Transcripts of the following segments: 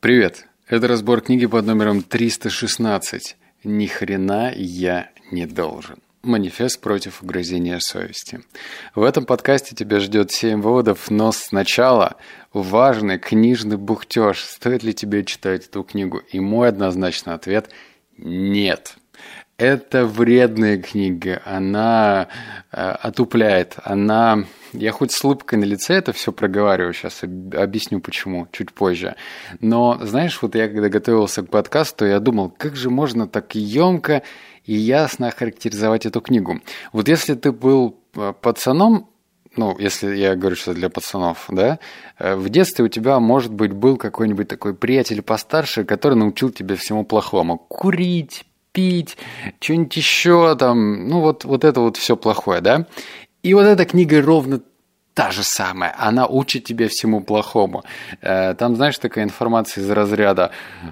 Привет! Это разбор книги под номером 316. Ни хрена я не должен. Манифест против угрызения совести. В этом подкасте тебя ждет 7 выводов, но сначала важный книжный бухтеж. Стоит ли тебе читать эту книгу? И мой однозначный ответ – нет. Это вредная книга, она э, отупляет, она... Я хоть с улыбкой на лице это все проговариваю, сейчас объясню почему, чуть позже. Но, знаешь, вот я когда готовился к подкасту, я думал, как же можно так емко и ясно охарактеризовать эту книгу. Вот если ты был э, пацаном, ну, если я говорю сейчас для пацанов, да, э, в детстве у тебя, может быть, был какой-нибудь такой приятель постарше, который научил тебя всему плохому. Курить, пить, что-нибудь еще там, ну вот, вот это вот все плохое, да. И вот эта книга ровно та же самая. Она учит тебя всему плохому. Э, там, знаешь, такая информация из разряда.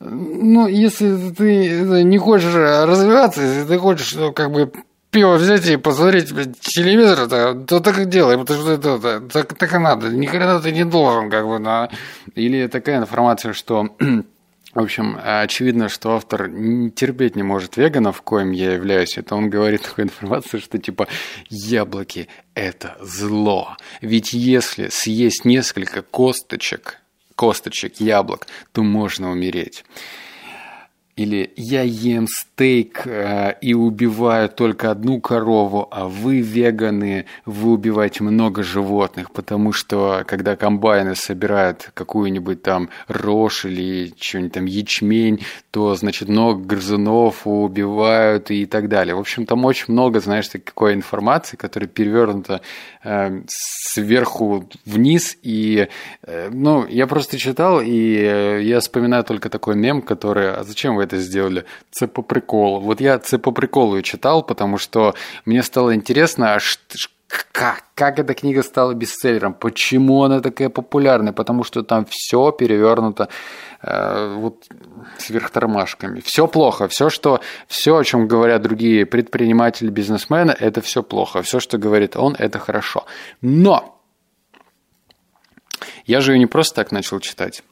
Ну, если ты не хочешь развиваться, если ты хочешь, ну, как бы пиво взять и посмотреть телевизор, то, то так и делай, потому что это, это так, так и надо. Ни хрена ты не должен, как бы, на... Или такая информация, что в общем, очевидно, что автор терпеть не может веганов, коим я являюсь. Это он говорит такую информацию, что типа яблоки – это зло. Ведь если съесть несколько косточек, косточек яблок, то можно умереть. Или я ем стейк э, и убиваю только одну корову, а вы, веганы, вы убиваете много животных, потому что когда комбайны собирают какую-нибудь там рожь или что-нибудь там ячмень, то, значит, много грызунов убивают и так далее. В общем, там очень много, знаешь, такой информации, которая перевернута э, сверху вниз. И, э, ну, я просто читал, и э, я вспоминаю только такой мем, который, а зачем вы это сделали? Це по приколу. Вот я це по приколу читал, потому что мне стало интересно, а как, как эта книга стала бестселлером, почему она такая популярная, потому что там все перевернуто э, вот сверх. Все плохо, все, что, все, о чем говорят другие предприниматели, бизнесмены, это все плохо, все, что говорит он, это хорошо. Но я же ее не просто так начал читать.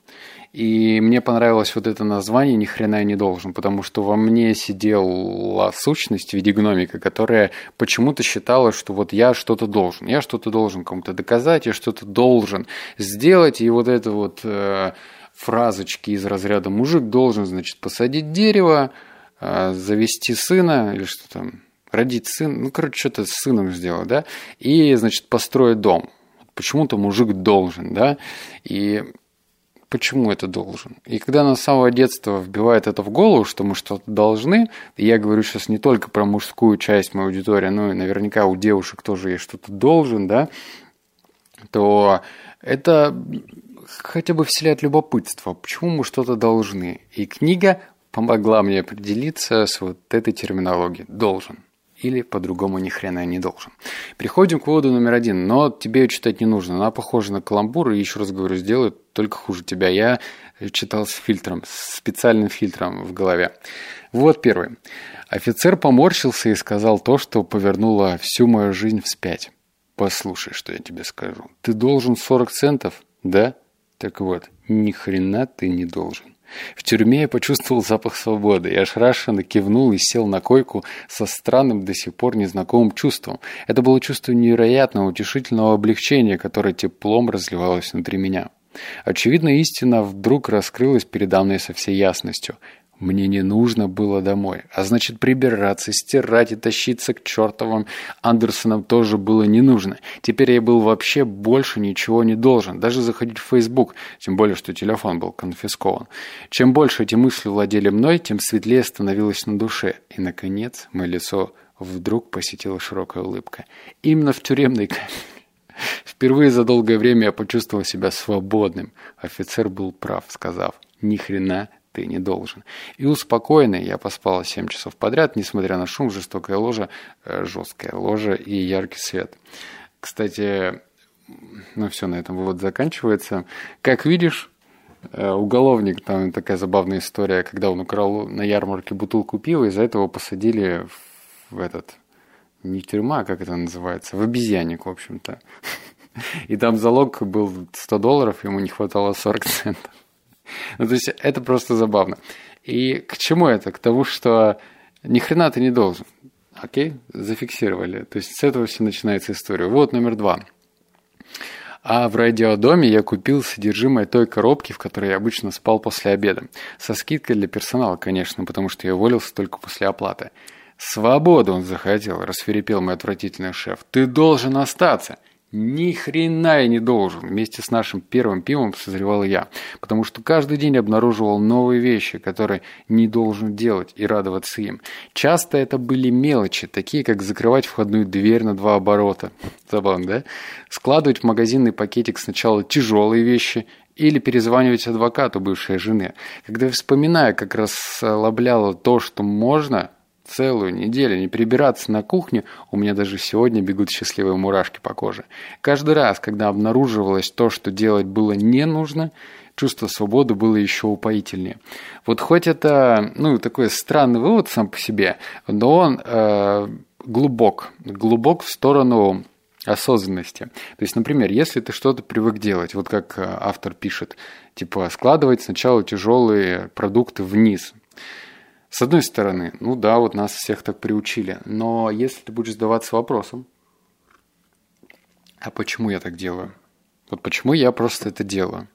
И мне понравилось вот это название «Ни хрена я не должен», потому что во мне сидела сущность в виде гномика, которая почему-то считала, что вот я что-то должен, я что-то должен кому-то доказать, я что-то должен сделать, и вот это вот э, фразочки из разряда «мужик должен, значит, посадить дерево, э, завести сына» или что там, родить сына, ну, короче, что-то с сыном сделать, да, и, значит, построить дом. Почему-то мужик должен, да, и почему это должен. И когда на самого детства вбивает это в голову, что мы что-то должны, и я говорю сейчас не только про мужскую часть моей аудитории, но и наверняка у девушек тоже есть что-то должен, да, то это хотя бы вселяет любопытство, почему мы что-то должны. И книга помогла мне определиться с вот этой терминологией «должен» или по-другому ни хрена не должен. Приходим к выводу номер один, но тебе ее читать не нужно. Она похожа на каламбур, и еще раз говорю, сделает только хуже тебя. Я читал с фильтром, с специальным фильтром в голове. Вот первый. Офицер поморщился и сказал то, что повернуло всю мою жизнь вспять. Послушай, что я тебе скажу. Ты должен 40 центов, да? Так вот, ни хрена ты не должен. В тюрьме я почувствовал запах свободы. Я ошарашенно кивнул и сел на койку со странным до сих пор незнакомым чувством. Это было чувство невероятного, утешительного облегчения, которое теплом разливалось внутри меня. Очевидно, истина вдруг раскрылась передо мной со всей ясностью. Мне не нужно было домой. А значит, прибираться, стирать и тащиться к чертовым Андерсонам тоже было не нужно. Теперь я был вообще больше ничего не должен. Даже заходить в Facebook, тем более, что телефон был конфискован. Чем больше эти мысли владели мной, тем светлее становилось на душе. И, наконец, мое лицо вдруг посетила широкая улыбка. Именно в тюремной камере. Впервые за долгое время я почувствовал себя свободным. Офицер был прав, сказав, ни хрена ты не должен. И успокоенный я поспал 7 часов подряд, несмотря на шум, жестокая ложа, э, жесткая ложа и яркий свет. Кстати, ну все, на этом вывод заканчивается. Как видишь, э, уголовник, там такая забавная история, когда он украл на ярмарке бутылку пива, из-за этого посадили в этот, не тюрьма, как это называется, в обезьянник, в общем-то. И там залог был 100 долларов, ему не хватало 40 центов. Ну, то есть это просто забавно. И к чему это? К тому, что ни хрена ты не должен. Окей? Зафиксировали. То есть с этого все начинается история. Вот номер два. А в радиодоме я купил содержимое той коробки, в которой я обычно спал после обеда. Со скидкой для персонала, конечно, потому что я уволился только после оплаты. «Свободу он захотел», – расферепел мой отвратительный шеф. «Ты должен остаться!» Ни хрена я не должен. Вместе с нашим первым пивом созревал я. Потому что каждый день обнаруживал новые вещи, которые не должен делать и радоваться им. Часто это были мелочи, такие как закрывать входную дверь на два оборота. Забавно, да? Складывать в магазинный пакетик сначала тяжелые вещи или перезванивать адвокату бывшей жены. Когда вспоминаю, как расслабляло то, что можно, целую неделю не прибираться на кухне, у меня даже сегодня бегут счастливые мурашки по коже. Каждый раз, когда обнаруживалось то, что делать было не нужно, чувство свободы было еще упоительнее. Вот хоть это, ну, такой странный вывод сам по себе, но он э, глубок, глубок в сторону осознанности. То есть, например, если ты что-то привык делать, вот как э, автор пишет, типа складывать сначала тяжелые продукты вниз, с одной стороны, ну да, вот нас всех так приучили, но если ты будешь задаваться вопросом, а почему я так делаю? Вот почему я просто это делаю?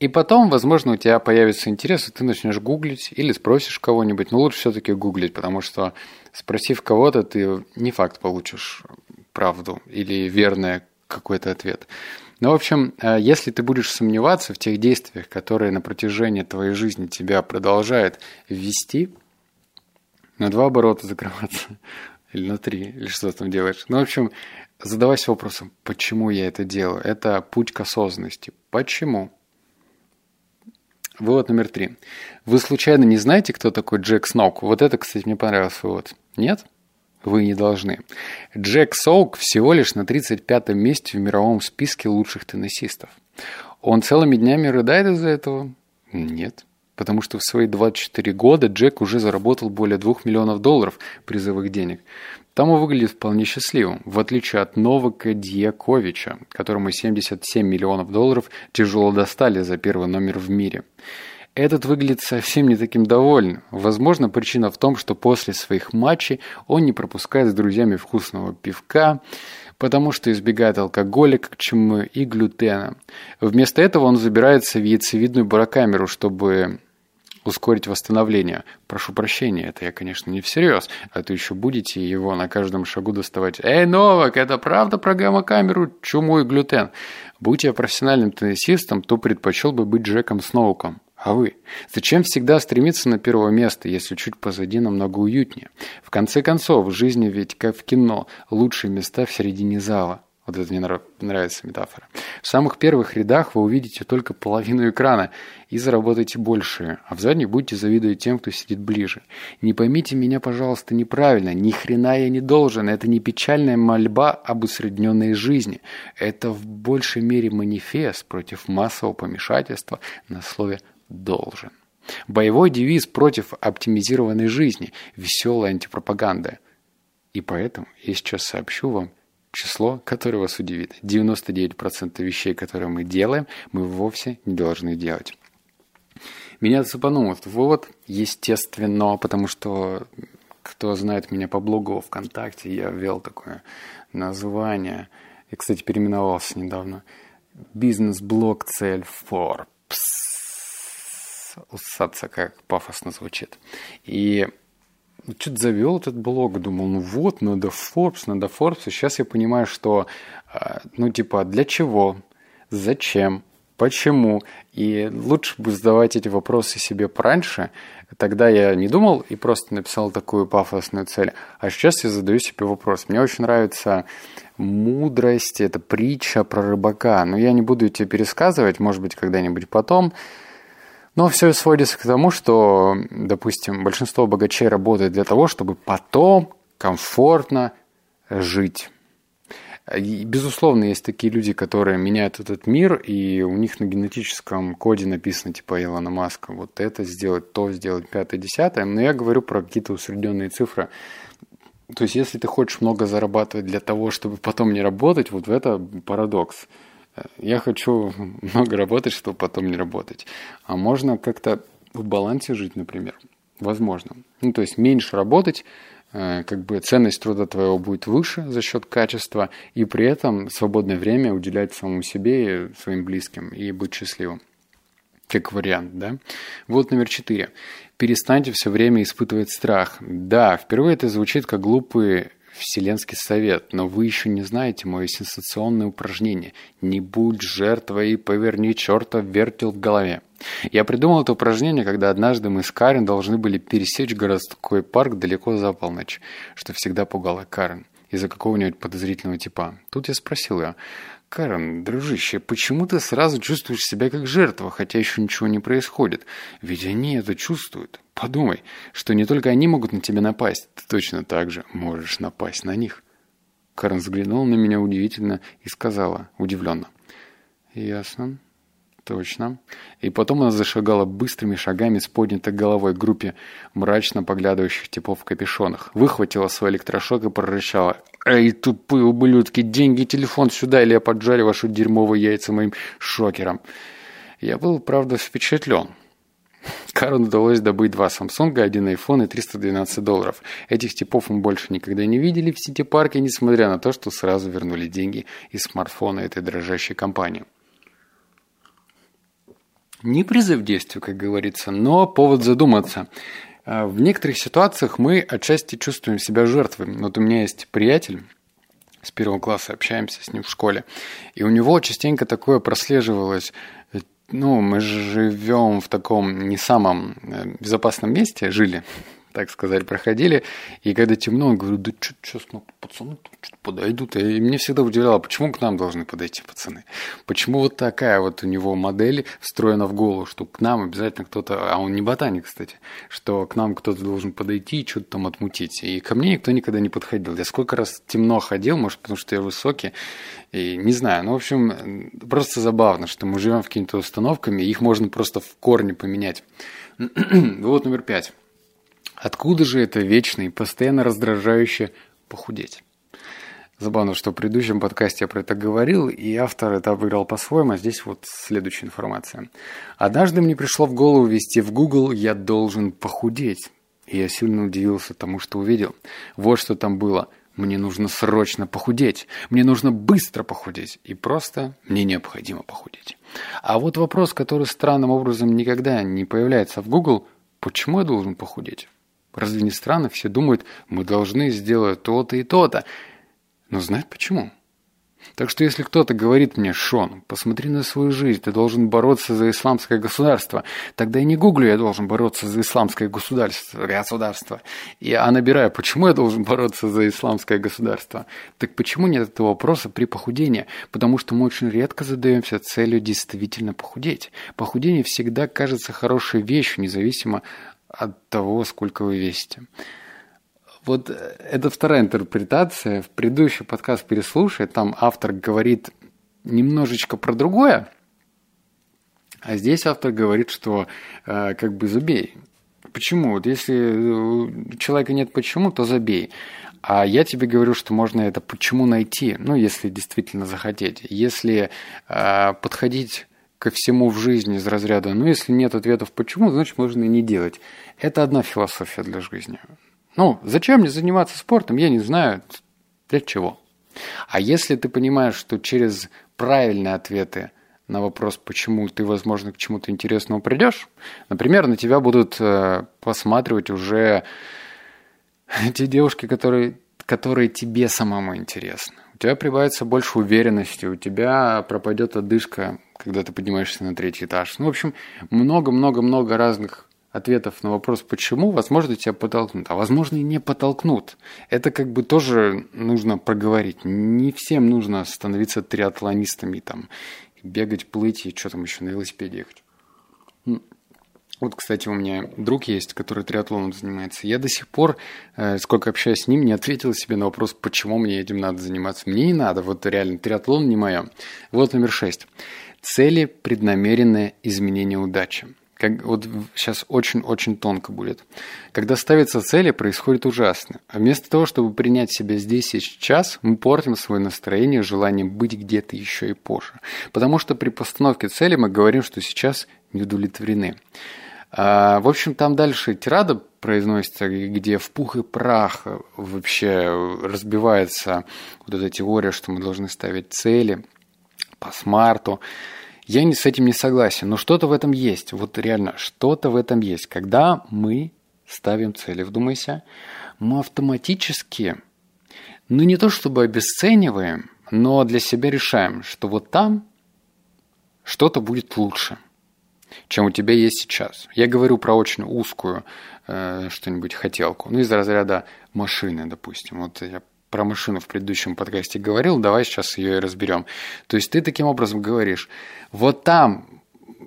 И потом, возможно, у тебя появится интерес, и ты начнешь гуглить или спросишь кого-нибудь. Но лучше все-таки гуглить, потому что спросив кого-то, ты не факт получишь правду или верный какой-то ответ. Ну, в общем, э, если ты будешь сомневаться в тех действиях, которые на протяжении твоей жизни тебя продолжают вести, на два оборота закрываться, или на три, или что там делаешь. Ну, в общем, задавайся вопросом, почему я это делаю. Это путь к осознанности. Почему? Вывод номер три. Вы случайно не знаете, кто такой Джек Сноук? Вот это, кстати, мне понравился вывод. Нет? Вы не должны. Джек Соук всего лишь на 35-м месте в мировом списке лучших теннисистов. Он целыми днями рыдает из-за этого? Нет. Потому что в свои 24 года Джек уже заработал более 2 миллионов долларов призовых денег. Там он выглядит вполне счастливым, в отличие от Новака Дьяковича, которому 77 миллионов долларов тяжело достали за первый номер в мире. Этот выглядит совсем не таким довольным. Возможно, причина в том, что после своих матчей он не пропускает с друзьями вкусного пивка, потому что избегает алкоголя, как чумы, и глютена. Вместо этого он забирается в яйцевидную барокамеру, чтобы ускорить восстановление. Прошу прощения, это я, конечно, не всерьез, а то еще будете его на каждом шагу доставать. «Эй, Новак, это правда про гамма-камеру, чуму и глютен?» Будь я профессиональным теннисистом, то предпочел бы быть Джеком Сноуком. А вы? Зачем всегда стремиться на первое место, если чуть позади намного уютнее? В конце концов, в жизни ведь как в кино, лучшие места в середине зала. Вот это мне нравится метафора. В самых первых рядах вы увидите только половину экрана и заработаете больше, а в задних будете завидовать тем, кто сидит ближе. Не поймите меня, пожалуйста, неправильно. Ни хрена я не должен. Это не печальная мольба об усредненной жизни. Это в большей мере манифест против массового помешательства на слове должен. Боевой девиз против оптимизированной жизни, веселая антипропаганда. И поэтому я сейчас сообщу вам число, которое вас удивит. 99% вещей, которые мы делаем, мы вовсе не должны делать. Меня цепанул этот вывод, естественно, потому что кто знает меня по блогу ВКонтакте, я ввел такое название. Я, кстати, переименовался недавно. Бизнес-блог цель Forbes усаться, как пафосно звучит. И что-то завел этот блог, думал, ну вот, надо Forbes, надо Forbes. И сейчас я понимаю, что, а, ну типа, для чего, зачем, почему. И лучше бы задавать эти вопросы себе пораньше. Тогда я не думал и просто написал такую пафосную цель. А сейчас я задаю себе вопрос. Мне очень нравится мудрость, это притча про рыбака. Но я не буду тебе пересказывать, может быть, когда-нибудь потом. Но все сводится к тому, что, допустим, большинство богачей работает для того, чтобы потом комфортно жить. И, безусловно, есть такие люди, которые меняют этот мир, и у них на генетическом коде написано, типа Илона Маска, вот это сделать, то сделать, пятое, десятое. Но я говорю про какие-то усредненные цифры. То есть, если ты хочешь много зарабатывать для того, чтобы потом не работать, вот в это парадокс. Я хочу много работать, чтобы потом не работать. А можно как-то в балансе жить, например. Возможно. Ну, то есть меньше работать, э, как бы ценность труда твоего будет выше за счет качества, и при этом свободное время уделять самому себе и своим близким, и быть счастливым. Как вариант, да? Вот номер четыре. Перестаньте все время испытывать страх. Да, впервые это звучит как глупый Вселенский совет, но вы еще не знаете мое сенсационное упражнение. Не будь жертвой и поверни черта вертел в голове. Я придумал это упражнение, когда однажды мы с Карен должны были пересечь городской парк далеко за полночь, что всегда пугало Карен из-за какого-нибудь подозрительного типа. Тут я спросил ее, Карен, дружище, почему ты сразу чувствуешь себя как жертва, хотя еще ничего не происходит? Ведь они это чувствуют. Подумай, что не только они могут на тебя напасть, ты точно так же можешь напасть на них. Карен взглянула на меня удивительно и сказала, удивленно. «Ясно. Точно. И потом она зашагала быстрыми шагами с поднятой головой к группе мрачно поглядывающих типов в капюшонах. Выхватила свой электрошок и прорычала. «Эй, тупые ублюдки, деньги, телефон сюда, или я поджарю ваши дерьмовые яйца моим шокером!» Я был, правда, впечатлен. Кару удалось добыть два Samsung, один iPhone и 312 долларов. Этих типов мы больше никогда не видели в сити-парке, несмотря на то, что сразу вернули деньги из смартфона этой дрожащей компании. Не призыв к действию, как говорится, но повод задуматься. А, в некоторых ситуациях мы отчасти чувствуем себя жертвой. Вот у меня есть приятель, с первого класса общаемся с ним в школе, и у него частенько такое прослеживалось. Ну, мы живем в таком не самом э, безопасном месте, жили, так сказать, проходили. И когда темно, он говорит, да что сейчас ну, пацаны подойдут. И мне всегда удивляло, почему к нам должны подойти пацаны? Почему вот такая вот у него модель встроена в голову, что к нам обязательно кто-то, а он не ботаник, кстати, что к нам кто-то должен подойти и что-то там отмутить. И ко мне никто никогда не подходил. Я сколько раз темно ходил, может, потому что я высокий, и не знаю. Ну, в общем, просто забавно, что мы живем в какими-то установками, и их можно просто в корне поменять. вот номер пять. Откуда же это вечный, постоянно раздражающе похудеть? Забавно, что в предыдущем подкасте я про это говорил, и автор это обыграл по-своему, а здесь вот следующая информация. Однажды мне пришло в голову ввести в Google «Я должен похудеть». И я сильно удивился тому, что увидел. Вот что там было. Мне нужно срочно похудеть. Мне нужно быстро похудеть. И просто мне необходимо похудеть. А вот вопрос, который странным образом никогда не появляется в Google, почему я должен похудеть? Разве не странно? Все думают, мы должны сделать то-то и то-то. Но знать почему? Так что если кто-то говорит мне, Шон, посмотри на свою жизнь, ты должен бороться за исламское государство, тогда я не гуглю, я должен бороться за исламское государство, государство. А набираю, почему я должен бороться за исламское государство? Так почему нет этого вопроса при похудении? Потому что мы очень редко задаемся целью действительно похудеть. Похудение всегда кажется хорошей вещью, независимо от того, сколько вы весите. Вот э, это вторая интерпретация. В предыдущий подкаст переслушай, там автор говорит немножечко про другое, а здесь автор говорит, что э, как бы забей. Почему? Вот если у человека нет почему, то забей. А я тебе говорю, что можно это почему найти, ну, если действительно захотеть. Если э, подходить ко всему в жизни из разряда, ну, если нет ответов почему, значит, можно и не делать. Это одна философия для жизни. Ну, зачем мне заниматься спортом, я не знаю, для чего. А если ты понимаешь, что через правильные ответы на вопрос, почему ты, возможно, к чему-то интересному придешь, например, на тебя будут э, посматривать уже те девушки, которые, которые тебе самому интересны. У тебя прибавится больше уверенности, у тебя пропадет одышка когда ты поднимаешься на третий этаж. Ну, в общем, много-много-много разных ответов на вопрос «почему?», возможно, тебя подтолкнут, а возможно и не подтолкнут. Это как бы тоже нужно проговорить. Не всем нужно становиться триатлонистами, там, бегать, плыть и что там еще, на велосипеде ехать. Вот, кстати, у меня друг есть, который триатлоном занимается. Я до сих пор, э, сколько общаюсь с ним, не ответил себе на вопрос, почему мне этим надо заниматься. Мне не надо, вот реально, триатлон не мое. Вот номер шесть. Цели – преднамеренное изменение удачи. как, вот сейчас очень-очень тонко будет. Когда ставятся цели, происходит ужасно. А вместо того, чтобы принять себя здесь и сейчас, мы портим свое настроение желанием быть где-то еще и позже. Потому что при постановке цели мы говорим, что сейчас не удовлетворены. А, в общем, там дальше тирада произносится, где в пух и прах вообще разбивается вот эта теория, что мы должны ставить цели по смарту. Я не, с этим не согласен, но что-то в этом есть. Вот реально, что-то в этом есть. Когда мы ставим цели, вдумайся, мы автоматически, ну не то чтобы обесцениваем, но для себя решаем, что вот там что-то будет лучше – чем у тебя есть сейчас. Я говорю про очень узкую э, что-нибудь хотелку. Ну, из разряда машины, допустим. Вот я про машину в предыдущем подкасте говорил, давай сейчас ее и разберем. То есть ты таким образом говоришь, вот там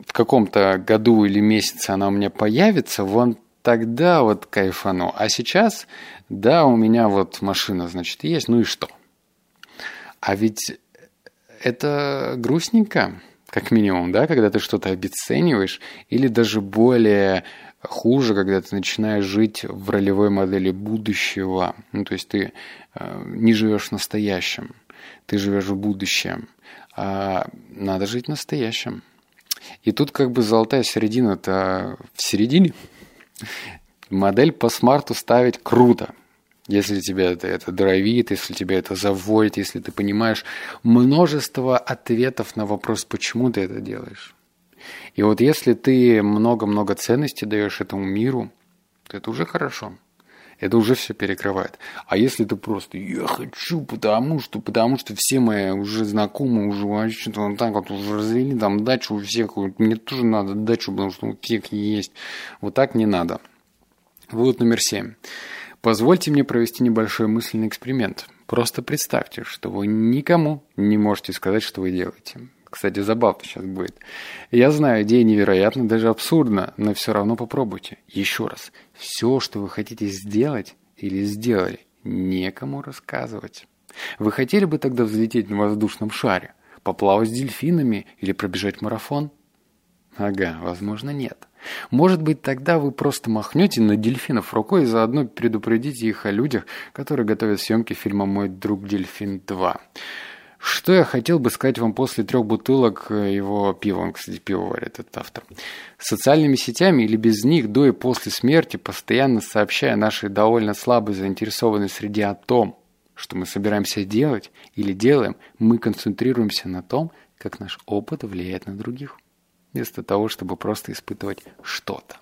в каком-то году или месяце она у меня появится, вон тогда вот кайфану. А сейчас, да, у меня вот машина, значит, есть, ну и что? А ведь это грустненько как минимум, да, когда ты что-то обесцениваешь, или даже более хуже, когда ты начинаешь жить в ролевой модели будущего. Ну, то есть ты э, не живешь в настоящем, ты живешь в будущем. А надо жить в настоящем. И тут как бы золотая середина-то в середине. Модель по смарту ставить круто – если тебя это, это драйвит, если тебя это заводит, если ты понимаешь множество ответов на вопрос, почему ты это делаешь. И вот если ты много-много ценностей даешь этому миру, то это уже хорошо. Это уже все перекрывает. А если ты просто «я хочу, потому что, потому что все мои уже знакомые уже вообще вот так вот уже развели там дачу у всех, мне тоже надо дачу, потому что у всех есть». Вот так не надо. Вывод номер семь. Позвольте мне провести небольшой мысленный эксперимент. Просто представьте, что вы никому не можете сказать, что вы делаете. Кстати, забавно сейчас будет. Я знаю, идея невероятна, даже абсурдна, но все равно попробуйте. Еще раз. Все, что вы хотите сделать или сделали, некому рассказывать. Вы хотели бы тогда взлететь на воздушном шаре, поплавать с дельфинами или пробежать марафон? Ага, возможно, нет. Может быть, тогда вы просто махнете на дельфинов рукой и заодно предупредите их о людях, которые готовят съемки фильма «Мой друг дельфин 2». Что я хотел бы сказать вам после трех бутылок его пива, он, кстати, пиво варит, этот автор. Социальными сетями или без них до и после смерти, постоянно сообщая нашей довольно слабой заинтересованной среде о том, что мы собираемся делать или делаем, мы концентрируемся на том, как наш опыт влияет на других вместо того, чтобы просто испытывать что-то.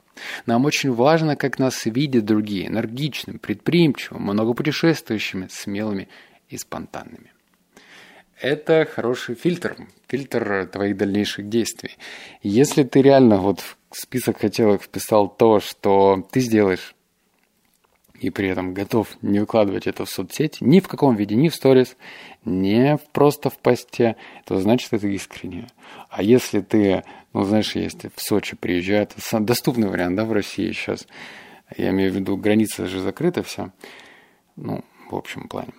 Нам очень важно, как нас видят другие, энергичным, предприимчивым, многопутешествующими, смелыми и спонтанными. Это хороший фильтр, фильтр твоих дальнейших действий. Если ты реально вот в список хотелок вписал то, что ты сделаешь, и при этом готов не выкладывать это в соцсети, ни в каком виде, ни в сторис, не просто в посте, то значит это искренне. А если ты, ну знаешь, есть в Сочи приезжают, доступный вариант, да, в России сейчас, я имею в виду, граница же закрыта вся, ну, в общем плане.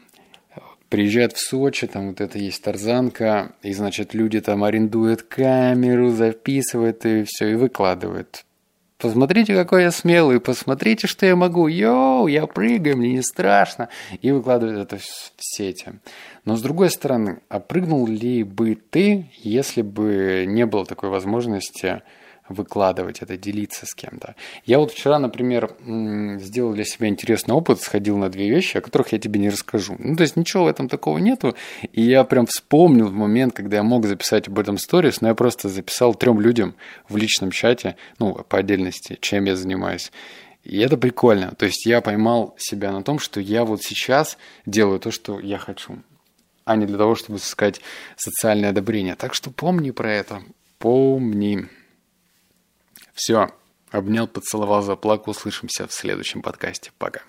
Приезжают в Сочи, там вот это есть тарзанка, и, значит, люди там арендуют камеру, записывают и все, и выкладывают Посмотрите, какой я смелый, посмотрите, что я могу. Йоу, я прыгаю, мне не страшно. И выкладывают это в сети. Но с другой стороны, а прыгнул ли бы ты, если бы не было такой возможности выкладывать это, делиться с кем-то. Я вот вчера, например, сделал для себя интересный опыт, сходил на две вещи, о которых я тебе не расскажу. Ну, то есть ничего в этом такого нету. И я прям вспомнил в момент, когда я мог записать об этом сторис, но я просто записал трем людям в личном чате, ну, по отдельности, чем я занимаюсь. И это прикольно. То есть я поймал себя на том, что я вот сейчас делаю то, что я хочу, а не для того, чтобы искать социальное одобрение. Так что помни про это. Помни. Все. Обнял, поцеловал, заплакал. Услышимся в следующем подкасте. Пока.